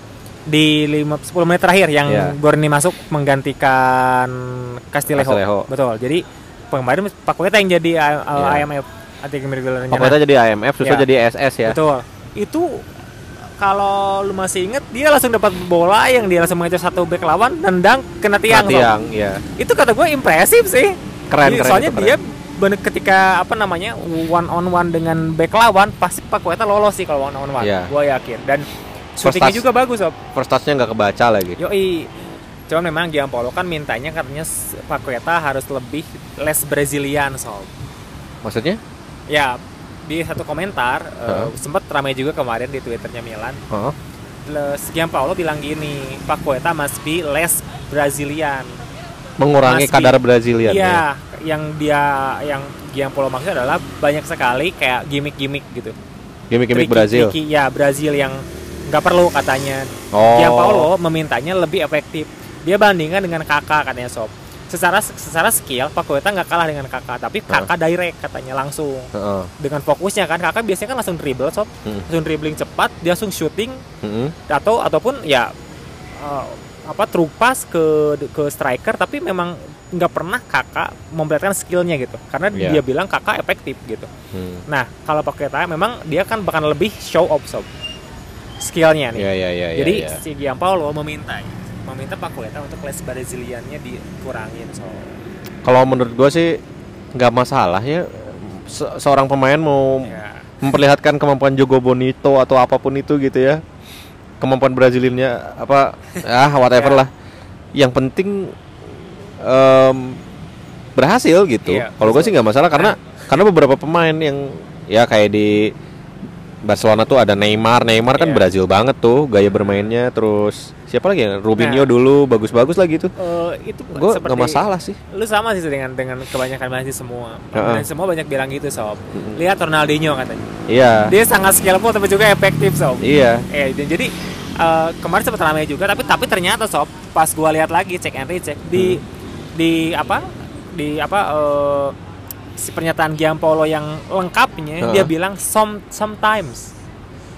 di 5 10 menit terakhir yang Iya. Borni masuk menggantikan Castillejo. Castillejo. betul jadi kemarin Pak Kueta yang jadi uh, Iya. IMF attacking midfielder Pakueta jadi AMF, Suso Iya. jadi SS ya. betul itu kalau lu masih inget dia langsung dapat bola yang dia langsung mengejar satu back lawan nendang kena tiang, Sob. tiang, ya. itu kata gue impresif sih Keren, Jadi, keren. soalnya keren. dia ketika apa namanya one on one dengan back lawan pasti Pak Kueta lolos sih kalau one on one Iya. gue yakin dan shootingnya juga bagus sob first touch-nya nggak kebaca lagi. yoi cuman memang Giampolo kan mintanya katanya Pak Kueta harus lebih less Brazilian sob Maksudnya? ya di satu komentar eh, Heeh. sempat ramai juga kemarin di twitternya Milan Oh. Le- Giampolo bilang gini Pak Kueta must be less Brazilian Mengurangi Mas kadar Bi- Brazilian ya. Yang dia yang Giampolo maksud adalah banyak sekali kayak gimmick-gimmick gitu. Triki- Brazil. triki- ya Brazil yang nggak perlu katanya Oh. Gianpaolo memintanya lebih efektif dia bandingkan dengan kakak katanya sob secara secara skill Pakueta nggak kalah dengan kakak tapi kakak direct katanya langsung Heeh. dengan fokusnya kan kakak biasanya kan langsung dribble sob Hmm. langsung dribbling cepat dia langsung shooting Mm-mm. atau ataupun ya eh, apa true pass ke ke striker tapi memang nggak pernah kakak memperlihatkan skillnya gitu karena Iya. dia bilang kakak efektif gitu Hmm. nah kalau Paqueta memang dia kan bahkan lebih show off sob skillnya nih Iya iya iya. iya, jadi iya. si Gianpaolo meminta meminta Paqueta untuk kelas Braziliannya dikurangin so Kalau menurut gue sih nggak masalah ya. Se- seorang pemain mau ya memperlihatkan kemampuan Jogo Bonito atau apa pun itu gitu ya. Kemampuan Brazilinnya apa ah whatever Ya. lah. Yang penting em, berhasil gitu. Iya, Kalau gue sih nggak masalah karena karena beberapa pemain yang ya kayak di Barcelona tuh ada Neymar, Neymar kan Iya. Brazil banget tuh gaya bermainnya. Terus siapa lagi ya? Rubinho Nah. dulu bagus-bagus lagi tuh. Eh, itu Gue nggak masalah sih. lu sama sih dengan dengan kebanyakan Messi semua Heeh. dan semua banyak bilang gitu sob lihat Ronaldinho katanya Iya. dia sangat skillful tapi juga efektif sob Iya. eh dan jadi eh, kemarin sempat ramai juga tapi tapi ternyata sob pas gua lihat lagi cek and recheck di Hmm. di apa di apa eh, si pernyataan Gianpaolo yang lengkapnya Heeh. dia bilang some sometimes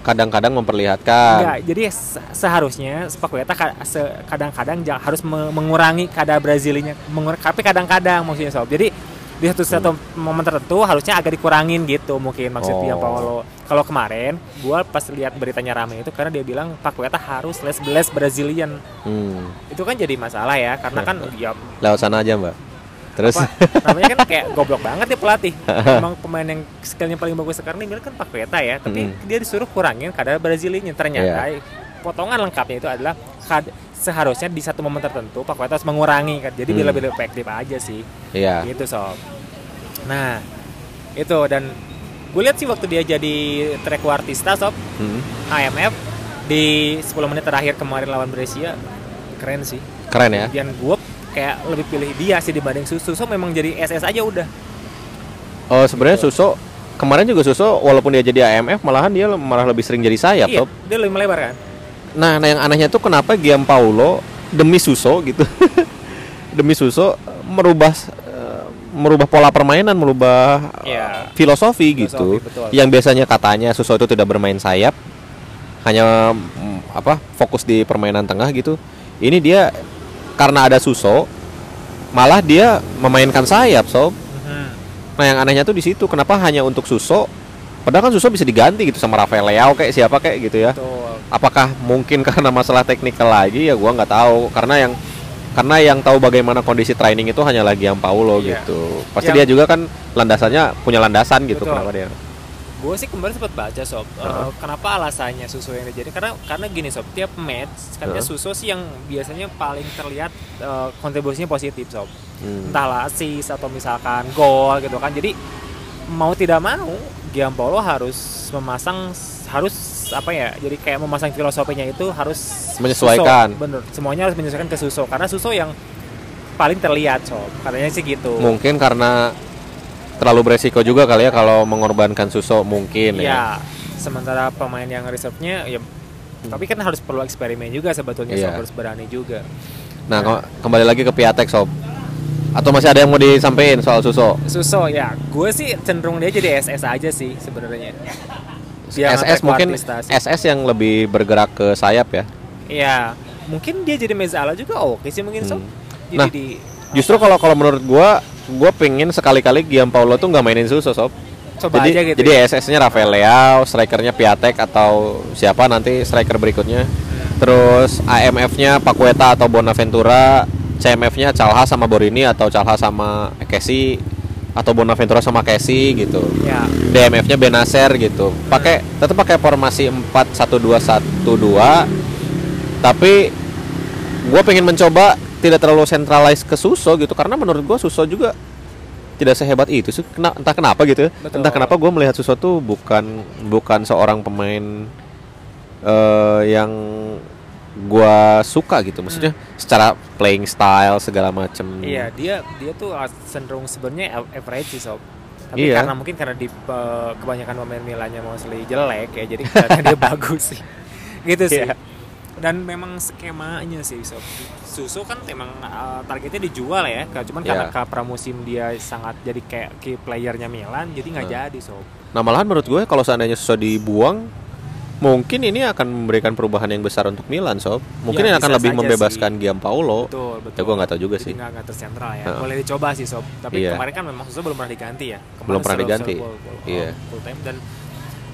Kadang-kadang memperlihatkan. Enggak, jadi se- seharusnya Paqueta ka- se- kadang-kadang harus me- mengurangi kadar Brazilinya, mengur- tapi kadang-kadang maksudnya sob. Jadi di satu satu momen tertentu harusnya agak dikurangin gitu mungkin maksud Oh. dia Paolo. Kalau kemarin gua pas lihat beritanya rame itu karena dia bilang Paqueta harus les les Brazilian. Hmm. Itu kan jadi masalah ya karena kan ya Lewat sana aja mbak. Terus apa namanya kan kayak goblok banget ya pelatih. Emang pemain yang skillnya paling bagus sekarang ini kan Paqueta ya, tapi Mm. dia disuruh kurangin kadar Brazilinya. Ternyata Iya. potongan lengkapnya itu adalah kad- seharusnya di satu momen tertentu Paqueta harus mengurangi kan. Jadi Hmm. lebih efektif aja sih. Iya. Gitu sob. Nah, itu dan gue lihat sih waktu dia jadi trequartista sob Hmm. IMF di 10 menit terakhir kemarin lawan Brescia keren sih. Keren ya. Dan gue kayak lebih pilih dia sih dibanding Susu. Susu memang jadi SS aja udah. Oh sebenarnya Suso kemarin juga Suso walaupun dia jadi AMF malahan dia malah lebih sering jadi sayap iya, Sob. dia lebih melebar kan. Nah, nah yang anehnya tuh kenapa Gianpaolo demi Suso gitu. demi Suso merubah eh, merubah pola permainan, merubah eh, Iya. filosofi, gitu. Filosofi, betul. Yang biasanya katanya Suso itu tidak bermain sayap, hanya mm, apa fokus di permainan tengah gitu. Ini dia karena ada Suso, malah dia memainkan sayap, sob. Mhm. Nah yang anehnya tuh di situ, kenapa hanya untuk Suso? Padahal kan Suso bisa diganti gitu sama Rafael Leao kayak siapa kayak gitu ya. Betul. Apakah mungkin karena masalah teknikal lagi ya gua nggak tahu karena yang karena yang tahu bagaimana kondisi training itu hanya lagi yang Paulo Iya. gitu. Pasti Yang- dia juga kan landasannya punya landasan gitu Betul. kenapa dia. Gue sih kemarin sempat baca sob, eh, Heeh. kenapa alasannya Suso yang terjadi? Karena karena gini sob, tiap match katanya Heeh. Suso sih yang biasanya paling terlihat eh, kontribusinya positif sob. Hmm. Entahlah assist atau misalkan gol gitu kan. Jadi mau tidak mau Gianpaolo harus memasang harus apa ya? Jadi kayak memasang filosofinya itu harus Menyesuaikan. Suso. Bener, semuanya harus menyesuaikan ke Suso karena Suso yang paling terlihat sob. Katanya sih gitu. Mungkin karena terlalu beresiko juga kali ya kalau mengorbankan Suso mungkin ya. Iya. Sementara pemain yang reserve-nya ya tapi kan harus perlu eksperimen juga sebetulnya Iya. sob harus berani juga. Nah, ke- kembali lagi ke Piatek sob. Atau masih ada yang mau disampaikan soal Suso? Suso ya, gue sih cenderung dia jadi SS aja sih sebenarnya. SS mungkin. SS yang lebih bergerak ke sayap ya. Iya, mungkin dia jadi Mezala juga oke sih mungkin sob. Hmm. Jadi Nah, di Justru kalau kalau menurut gua, gua pengen sekali-kali Gianpaolo tuh nggak mainin Suso sob. coba jadi aja gitu. jadi ya. SS-nya Rafael Leao, strikernya Piatek atau siapa nanti striker berikutnya. Terus AMF-nya Paqueta atau Bonaventura, CMF-nya Calha sama Borini atau Calha sama Kesi atau Bonaventura sama Kesi gitu. Ya, DMF-nya Benacer gitu. Pakai tetap pakai formasi 4-1-2-1-2 tapi gue pengen mencoba tidak terlalu centralized ke Suso gitu karena menurut gue Suso juga tidak sehebat itu sih Kena- entah kenapa gitu ya. Betul. entah kenapa gue melihat Suso tuh bukan bukan seorang pemain eh, yang gue suka gitu maksudnya secara playing style segala macem iya dia dia tuh cenderung sebenarnya average sih sob. Tapi Iya. karena mungkin karena di eh, kebanyakan pemain Milannya mostly jelek ya jadi dia bagus sih. gitu sih Iya. Dan memang skemanya sih sob susu kan emang uh, targetnya dijual ya cuman karena Iya. ke pramusim dia sangat jadi kayak key playernya Milan jadi nggak Hmm. jadi sob Nah malahan menurut gue kalau seandainya Suso dibuang mungkin ini akan memberikan perubahan yang besar untuk Milan sob. Mungkin Ya, ini akan lebih membebaskan Giampaolo. betul betul Ya gue nggak tahu juga Jadi sih. nggak tersentral ya Heeh. boleh dicoba sih sob tapi Iya. kemarin kan memang Suso belum pernah diganti ya Kemarin Belum pernah diganti. Iya. full time dan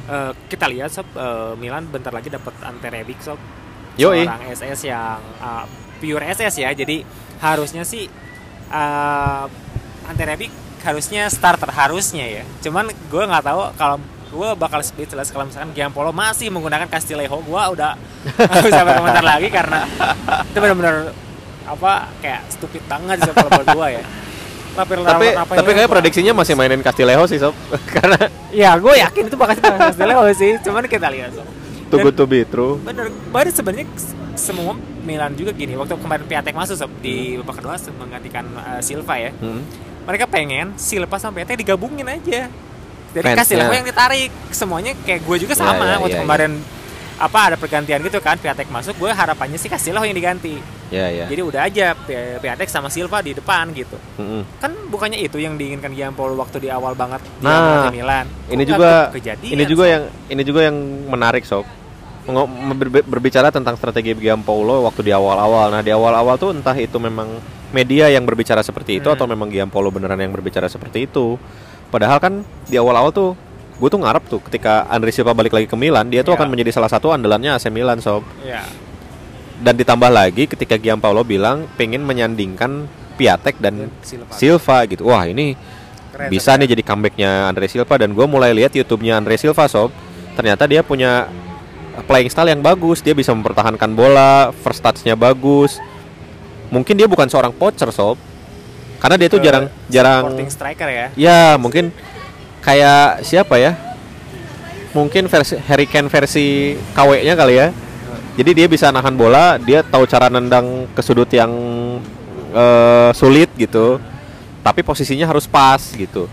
uh, kita lihat sob uh, Milan bentar lagi dapat Ante Rebic sob Yoi. seorang SS yang uh, pure SS ya jadi harusnya sih uh, Ante Rebic harusnya starter harusnya ya cuman gue nggak tahu kalau gue bakal speechless kalau misalkan Giampolo masih menggunakan Castillejo gue udah bisa berkomentar lagi karena itu benar-benar apa kayak stupid banget sih kalau buat gue ya Tapi apa tapi ini, kayak prediksinya masih mainin Castillejo sih sob. Karena ya gue yakin itu bakal Castillejo sih cuman kita lihat sob. Too good to be true. bener baru sebenarnya semua Milan juga gini waktu kemarin Piatek masuk di babak kedua menggantikan uh, Silva ya Hmm. mereka pengen Silva sama Piatek digabungin aja jadi Fansnya. Silva yang ditarik semuanya kayak gue juga Ya, sama ya, waktu ya, kemarin apa ada pergantian gitu kan Piatek masuk gue harapannya sih Casillas yang diganti Ya ya. jadi udah aja Pi- Piatek sama Silva di depan gitu Mm-mm. kan bukannya itu yang diinginkan Giampolo waktu di awal banget Nah, melatih Milan Ini Kok juga kejadian, ini juga Sob? yang ini juga yang menarik sob. Berbicara tentang strategi Giampolo waktu di awal-awal. Nah, di awal-awal tuh entah itu memang media yang berbicara seperti itu Hmm. atau memang Giampolo beneran yang berbicara seperti itu. Padahal kan di awal-awal tuh gue tuh ngarep tuh ketika Andre Silva balik lagi ke Milan, dia tuh Ya. akan menjadi salah satu andalannya AC Milan sob. ya Dan ditambah lagi ketika Giampolo bilang pengen menyandingkan Piatek dan Silva Silva gitu. Wah, ini Keren, bisa nih jadi comebacknya Andre Silva dan gue mulai lihat YouTube-nya Andre Silva sob ternyata dia punya playing style yang bagus dia bisa mempertahankan bola first touch-nya bagus. Mungkin dia bukan seorang poacher sob. Karena dia tuh Ke jarang jarang striker ya. Ya mungkin kayak siapa ya? Mungkin versi Harry Kane versi KW-nya kali ya. Jadi dia bisa nahan bola dia tahu cara nendang ke sudut yang eh, sulit gitu. Tapi posisinya harus pas gitu.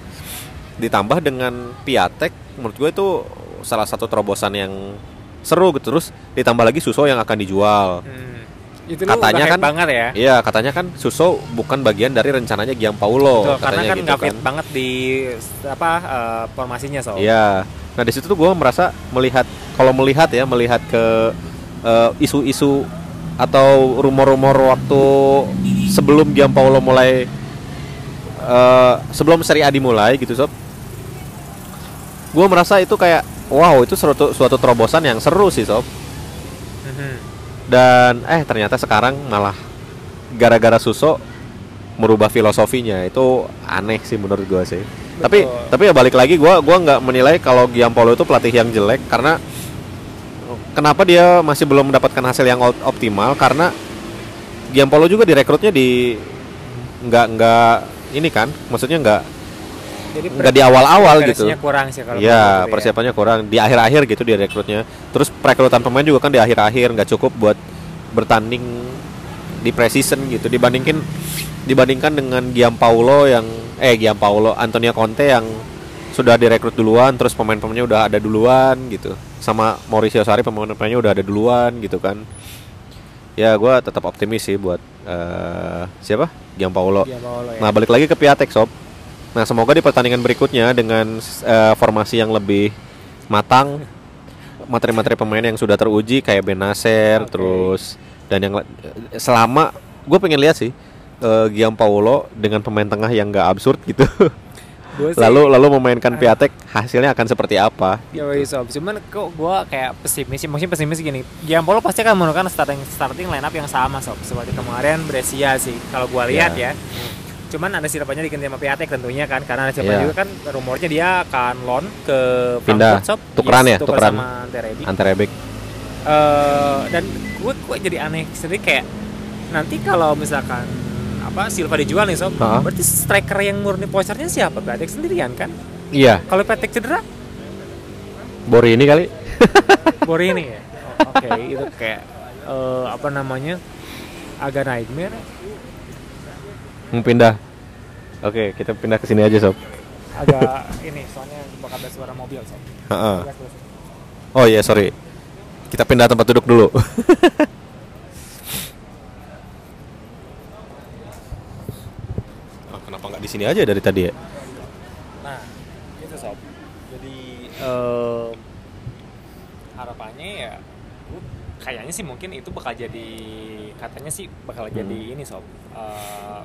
Ditambah dengan Piatek menurut gue itu salah satu terobosan yang seru gitu terus ditambah lagi Suso yang akan dijual Hmm. Itu Katanya kan- kan banget ya. Iya katanya kan Suso bukan bagian dari rencananya Giampaolo Betul, karena katanya kan gitu fit banget di apa eh, formasinya so. Iya. Nah di situ tuh gue merasa melihat kalau melihat ya melihat ke eh, isu-isu atau rumor-rumor waktu sebelum Giampaolo mulai eh, sebelum seri A dimulai gitu sob. Gue merasa itu kayak wow itu suatu suatu terobosan yang seru sih sob. Mhm. Dan eh ternyata sekarang malah gara-gara Suso merubah filosofinya itu aneh sih menurut gua sih. Tapi Betul. tapi ya balik lagi gua gua nggak menilai kalau Giampolo itu pelatih yang jelek karena kenapa dia masih belum mendapatkan hasil yang op- optimal karena Giampolo juga direkrutnya di nggak nggak ini kan maksudnya nggak Jadi nggak di awal-awal gitu. kurang sih kalau Iya, gue persiapannya kurang di akhir-akhir gitu di rekrutnya. Terus perekrutan pemain juga kan di akhir-akhir nggak cukup buat bertanding di preseason gitu dibandingin dibandingkan dengan Giampaulo yang eh Giampaulo Antonio Conte yang sudah direkrut duluan terus pemain-pemainnya udah ada duluan gitu sama Mauricio Sarri pemain-pemainnya udah ada duluan gitu kan ya gua tetap optimis sih buat eh, siapa Dia Paolo ya. Nah, balik lagi ke Piatek Sob. Nah, semoga di pertandingan berikutnya dengan eh, formasi yang lebih matang, materi-materi pemain yang sudah teruji kayak Benacer, Oke. terus dan yang la- selama gue pengen lihat sih eh, Giampaolo dengan pemain tengah yang gak absurd gitu. Sih- lalu lalu memainkan Piatek hasilnya akan seperti apa? Yoi sob, cuman kok gua kayak pesimis sih, maksudnya pesimis gini. Giampolo pasti akan menggunakan starting starting line up yang sama sob, seperti kemarin Brescia sih. Kalau gua lihat Ya. ya. Cuman ada Silvanya diganti sama Piatek tentunya kan, karena ada Silva Ya. juga kan rumornya dia akan loan ke Pindah. Sob. Tukeran ya, tuker tukeran. sama Anterebi. Antara back. Eh, dan gue gue jadi aneh sendiri kayak nanti kalau misalkan apa Silva dijual nih sob, Ha? berarti striker yang murni poachernya siapa? Piatek sendirian kan? Iya, Kalau Piatek cedera, Bori ini kali. Borini ya. Oh, Oke, itu kayak eh, apa namanya agak nightmare. Mau pindah. Oke, kita pindah ke sini aja, Sob. Agak ini soalnya bakal ada suara mobil sob. Terus. Oh iya, sorry. Kita pindah tempat duduk dulu. Ah, kenapa nggak di sini aja dari tadi ya? Nah, itu sob. Jadi em, harapannya ya gua kayaknya sih mungkin itu bakal jadi katanya sih bakal jadi ini sob. Eh,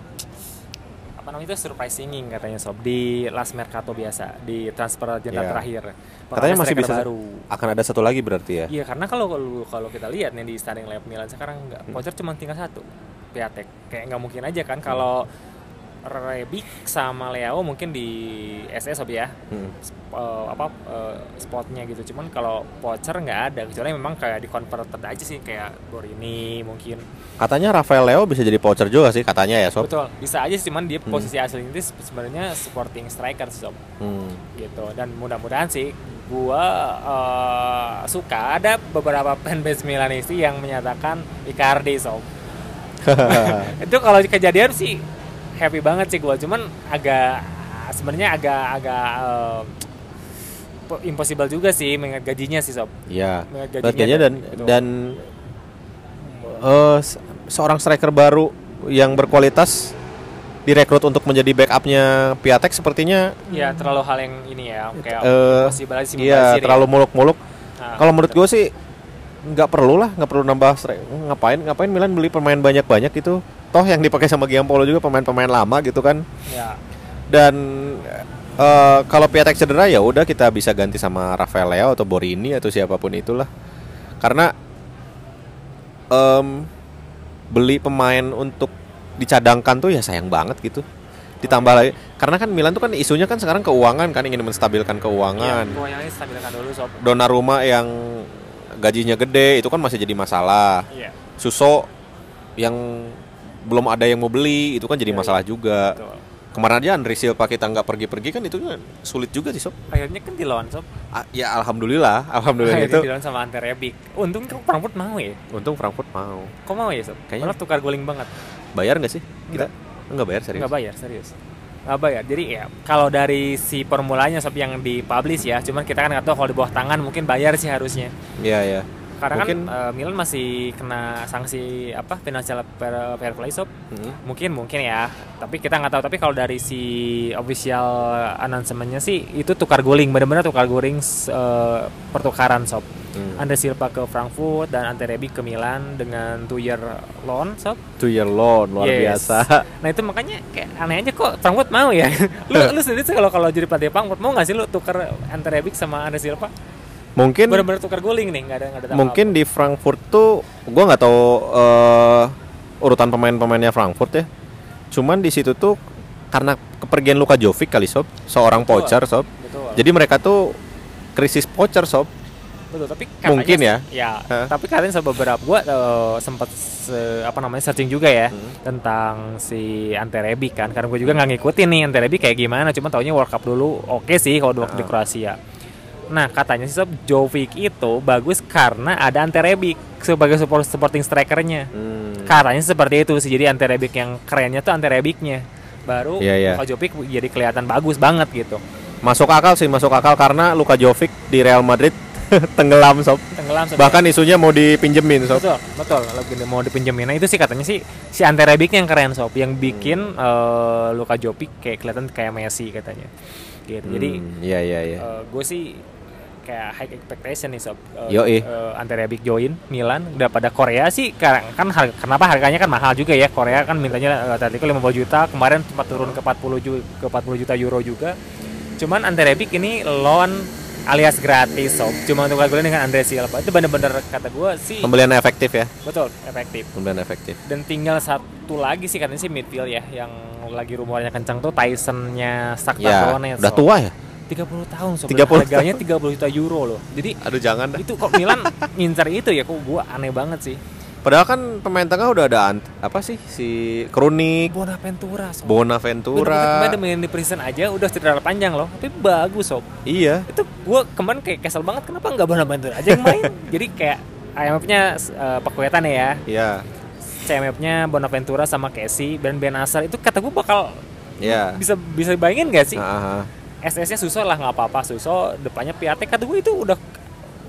apa namanya itu surprise singing katanya sob di last mercato biasa di transfer jenderal Iya. terakhir. Bakal Katanya masih bisa baru. akan ada satu lagi berarti ya. Iya karena kalau kalau- kita lihat nih di starting lineup Milan sekarang nggak Hmm. voucher cuma tinggal satu Piatek kayak nggak mungkin aja kan kalau Rebic sama Leo mungkin di SS sob ya Hmm. sp- eh, apa eh, spotnya gitu cuman kalau voucher nggak ada kecuali memang kayak di converted aja sih kayak Borini mungkin Katanya Rafael Leo bisa jadi voucher juga sih katanya ya sob. betul bisa aja sih cuman dia Hmm. posisi asli ini sebenarnya supporting striker sih, sob Hmm. gitu dan mudah-mudahan sih gua eh, suka ada beberapa fanbase Milanisti yang menyatakan Icardi sob itu kalau kejadian sih happy banget sih gua cuman agak sebenarnya agak agak eh, po- impossible juga sih mengingat gajinya sih sob Iya. Mengingat Gajinya dan gitu. dan se- seorang striker baru yang berkualitas direkrut untuk menjadi backupnya Piatek sepertinya ya terlalu hal yang ini ya kayak eh, impossible aja sih iya ya. terlalu muluk-muluk. Nah, Kalau menurut gue sih nggak perlu lah, nggak perlu nambah ngapain ngapain Milan beli pemain banyak-banyak gitu. Toh yang dipakai sama Giampolo juga pemain-pemain lama gitu kan. ya Dan eh, kalau Piatek cedera ya udah kita bisa ganti sama Rafael Leo atau Borini atau siapa pun itulah. Karena em, beli pemain untuk dicadangkan tuh ya sayang banget gitu. Ditambah lagi karena kan Milan tuh kan isunya kan sekarang keuangan kan ingin menstabilkan keuangan. ya, pokoknya ini stabilkan dulu sob Donnarumma yang gajinya gede itu kan masih jadi masalah. iya Suso yang belum ada yang mau beli itu kan jadi Iya, masalah juga. betul. Kemarin aja Andri Silva kita nggak pergi-pergi kan itu kan sulit juga sih sob. akhirnya kan di lawan sob Ah, ya alhamdulillah, alhamdulillah akhirnya itu. di lawan sama Ante Rebic untung Frankfurt mau ya Untung Frankfurt mau. kok mau ya sob Kayaknya- malah tukar guling banget Bayar nggak sih? Kita nggak bayar serius. nggak bayar serius nggak bayar jadi ya kalau dari si formulanya sob yang dipublish ya cuman kita kan nggak tahu kalau di bawah tangan mungkin bayar sih harusnya Iya ya. Karena Mungkin- kan eh, Milan masih kena sanksi apa financial fair, fair play sob Hmm. mungkin mungkin ya tapi kita nggak tahu tapi kalau dari si official announcementnya sih itu tukar guling benar-benar tukar guling eh, pertukaran sob Hmm. Andre Silva ke Frankfurt dan Ante Rebic ke Milan dengan two year loan sob Two year loan luar Yes. biasa. Nah itu makanya kayak aneh aja kok Frankfurt mau ya. lu lu sendiri sih kalau kalau jadi pelatih Frankfurt mau nggak sih lu tukar Ante Rebic sama Andre Silva? Mungkin Benar-benar tukar guling nih nggak ada nggak ada mungkin di Frankfurt tuh gua nggak tahu eh, urutan pemain-pemainnya Frankfurt ya. Cuman di situ tuh karena kepergian Luka Jovic kali sob, seorang Betul. poacher sob. apa. Betul. Jadi mereka tuh krisis poacher sob. Betul, tapi Mungkin ya. Ya, Hah? tapi katanya beberapa gua eh, sempat se- apa namanya searching juga ya Hmm. tentang si Ante Rebic kan. Karena gue juga nggak ngikutin nih Ante Rebic kayak gimana, cuma taunya World Cup dulu oke sih kalau waktu di Ah. Kroasia. Nah, katanya sih sob Jovic itu bagus karena ada Ante Rebic sebagai support supporting strikernya. Hmm. Katanya seperti itu sih. Jadi Ante Rebic yang kerennya tuh Ante Rebicnya. Baru Iya, iya. Luka Jovic jadi kelihatan bagus banget gitu. Masuk akal sih, masuk akal karena Luka Jovic di Real Madrid tenggelam sob. Tenggelam sob. Bahkan isunya mau dipinjemin sob. betul, betul. Lebih mau dipinjemin. Nah, itu sih katanya sih si Ante Rebic yang keren sob, yang bikin eh, Luka Jovic kayak kelihatan kayak Messi katanya. Gitu. Jadi Hmm, iya iya iya. gue sih kayak high expectation nih sob. Eh, Yoi. eh, Ante Rebic join Milan udah pada Korea sih kan kan harga, kenapa harganya kan mahal juga ya. Korea kan mintanya eh, Atletico 50 juta, kemarin sempat turun ke 40 ju- ke 40 juta euro juga. Cuman Ante Rebic ini loan alias gratis sob. Cuma untuk gue dengan Andre Silva itu bener-bener kata gue sih Pembelian efektif ya. betul efektif. Pembelian efektif. Dan tinggal satu lagi sih katanya sih midfield ya yang lagi rumornya kencang tuh Tyson-nya Shakhtar Ya, Donetsk. udah tua ya? 30 tahun sob. 30 Dan harganya 30 juta euro loh. Jadi Aduh jangan dah. itu kok Milan ngincar itu ya kok gua aneh banget sih. Padahal kan pemain tengah udah ada ant- apa sih si Kronik, Bonaventura sob. Bonaventura. Bener-bener main di prison aja udah cedera panjang loh, tapi bagus sob. Iya. Itu gua kemarin kayak kesel banget kenapa nggak Bonaventura aja yang main. Jadi kayak IMF-nya uh, Pakuetan ya. Iya. CMF-nya Bonaventura sama Casey dan Benasar itu kata gua bakal Iya. bisa bisa bayangin gak sih? Ah, ah. SS-nya Suso lah nggak apa-apa. Suso depannya Piatek kata gue itu udah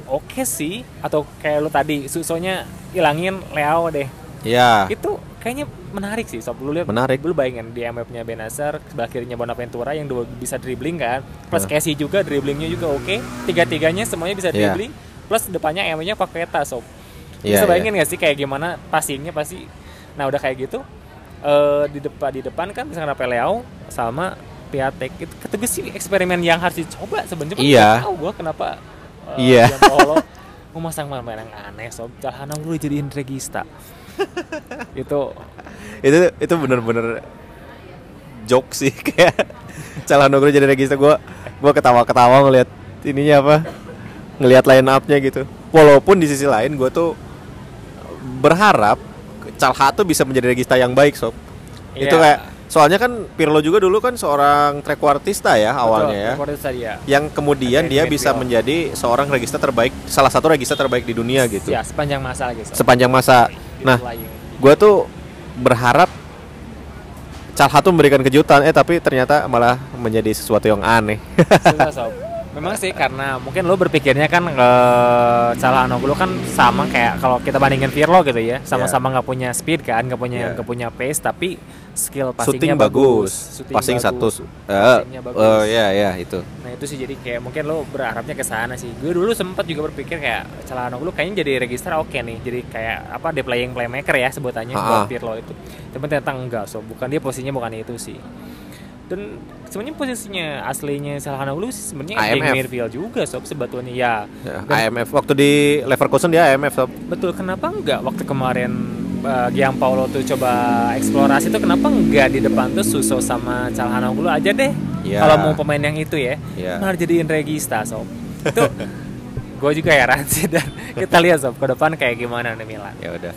oke sih. Atau kayak lu tadi susonya hilangin Leo deh. Ya. itu kayaknya menarik sih. Sob lu lihat Menarik. lu bayangin di MF-nya Benacer sebelah kirinya Bonaventura yang dua bisa dribbling kan. Plus Nah. Casey juga dribblingnya juga oke. Tiga-tiganya semuanya bisa Iya. dribbling. Plus depannya M-nya Paqueta sob. Iya, bisa bayangin nggak sih kayak gimana passingnya pasti? Nah udah kayak gitu eh di depan di depan kan misalkan sama Piatek. Itu ketegas sih eksperimen yang harus dicoba sebenarnya. Iya. tahu gua kenapa eh, Iya. Memasang pemain yang aneh sob. Calhana lu jadiin regista itu itu itu bener-bener joke sih kayak Calhanoglu jadi register gue gue ketawa-ketawa ngelihat ininya apa ngelihat line up-nya gitu. Walaupun di sisi lain gue tuh berharap Calha tuh bisa menjadi regista yang baik sob. Itu Iya. kayak soalnya kan Pirlo juga dulu kan seorang trequartista ya awalnya ya Betul, ya. yang kemudian dia bisa midfield. menjadi seorang regista terbaik salah satu regista terbaik di dunia gitu Ya, sepanjang masa lagi. Sob. sepanjang masa nah gue tuh berharap Calha tuh memberikan kejutan eh tapi ternyata malah menjadi sesuatu yang aneh Susah, sob. Memang sih karena mungkin lo berpikirnya kan ke Calhanoglu kan sama kayak kalau kita bandingin Pirlo gitu ya, sama-sama nggak punya speed kan, nggak punya Iya. nggak punya pace tapi skill shooting passingnya bagus, shooting passing bagus, satu eh passingnya bagus. eh, ya ya itu Nah itu sih jadi kayak mungkin lo berharapnya ke sana sih. Gue dulu sempat juga berpikir kayak Calhanoglu kayaknya jadi register oke nih. Jadi kayak apa dia playing playmaker ya sebutannya buat Pirlo itu. Tapi ternyata enggak so. Bukan dia posisinya bukan itu sih. Dan sebenarnya posisinya aslinya Calhanoglu sih sebenarnya back midfield juga sob sebetulnya ya. Ya, Dan IMF waktu di Leverkusen dia IMF sob betul kenapa enggak waktu kemarin uh, Gianpaolo tuh coba eksplorasi tuh kenapa enggak di depan tuh Suso sama Calhanoglu aja deh. Ya. Kalau mau pemain yang itu ya. Ya. Malah jadiin regista sob. Itu gue juga heran sih dan kita lihat sob ke depan kayak gimana nih Milan. ya udah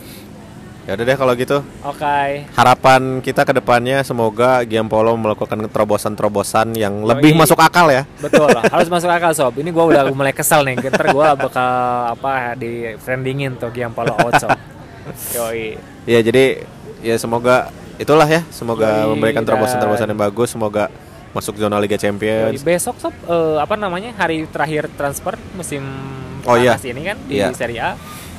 ya udah deh kalau gitu Oke. harapan kita ke depannya semoga Giampolo melakukan terobosan-terobosan yang Yoi. lebih masuk akal ya Betul lah, harus masuk akal sob. Ini gue udah mulai kesel nih. Ntar gue bakal apa di friendingin tuh Gianpaolo out sob. Yoi. ya jadi ya semoga itulah ya semoga Yoi, memberikan terobosan-terobosan dan- yang bagus semoga masuk zona Liga Yoi, Champions Besok sob eh, apa namanya hari terakhir transfer musim Oh, iya. panas ini kan di Iya. Serie A.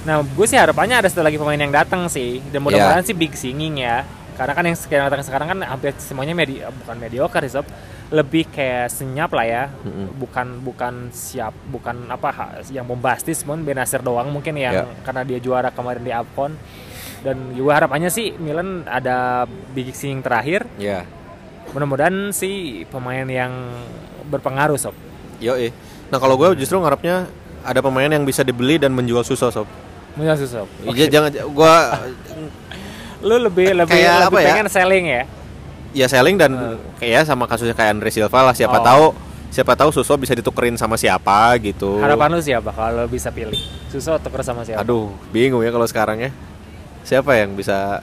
Nah gue sih harapannya ada satu lagi pemain yang datang sih dan mudah-mudahan sih big singing ya. Karena kan yang sekarang datang sekarang kan hampir semuanya medi bukan mediocre sih sob. Lebih kayak senyap lah ya. Mm-mm. Bukan bukan siap bukan apa yang bombastis, mohon Benasir doang mungkin yang Iya. karena dia juara kemarin di Afcon. Dan juga harapannya sih Milan ada big singing terakhir ya mudah-mudahan sih pemain yang berpengaruh sob yo nah kalau gue justru ngarepnya ada pemain yang bisa dibeli dan menjual Suso sob Mudah sob Iya, jangan gue lu lebih lebih Kayak lebih apa ya? pengen selling ya? Ya selling dan Eh. kayak sama kasusnya kayak Andre Silva lah. Siapa Oh. tahu siapa tahu Suso bisa ditukerin sama siapa gitu. Harapan lu siapa kalau bisa pilih? Suso tuker sama siapa? Aduh bingung ya kalau sekarang ya. Siapa yang bisa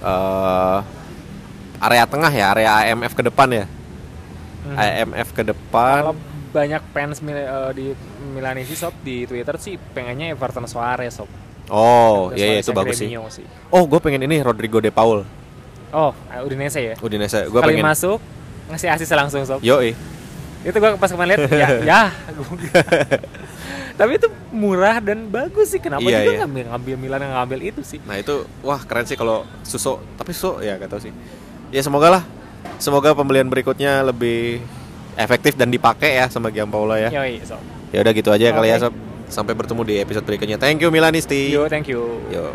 eh area tengah ya area AMF ke depan ya? Mhm. AMF ke depan. Kalau banyak fans Mil- eh, di Milanese sob di Twitter sih pengennya Everton Suarez sob. Oh iya iya itu bagus sih. Sih. Oh gue pengen ini Rodrigo De Paul. Oh Udinese ya? Udinese gue pengen. masuk ngasih asis langsung sob. Yo itu gua pas kemarin lihat ya ya. Tapi itu murah dan bagus sih. Kenapa Iya, juga iya. ngambil ngambil Milan yang ngambil itu sih? Nah itu wah keren sih kalau Suso tapi Suso ya gak tahu sih. Ya semoga lah. Semoga pembelian berikutnya lebih efektif dan dipakai ya sama Giampaolo ya. Yoi, sob. Ya udah gitu aja kali ya sob. Sampai bertemu di episode berikutnya. Thank you Milanisti. Yo, thank you. Yo.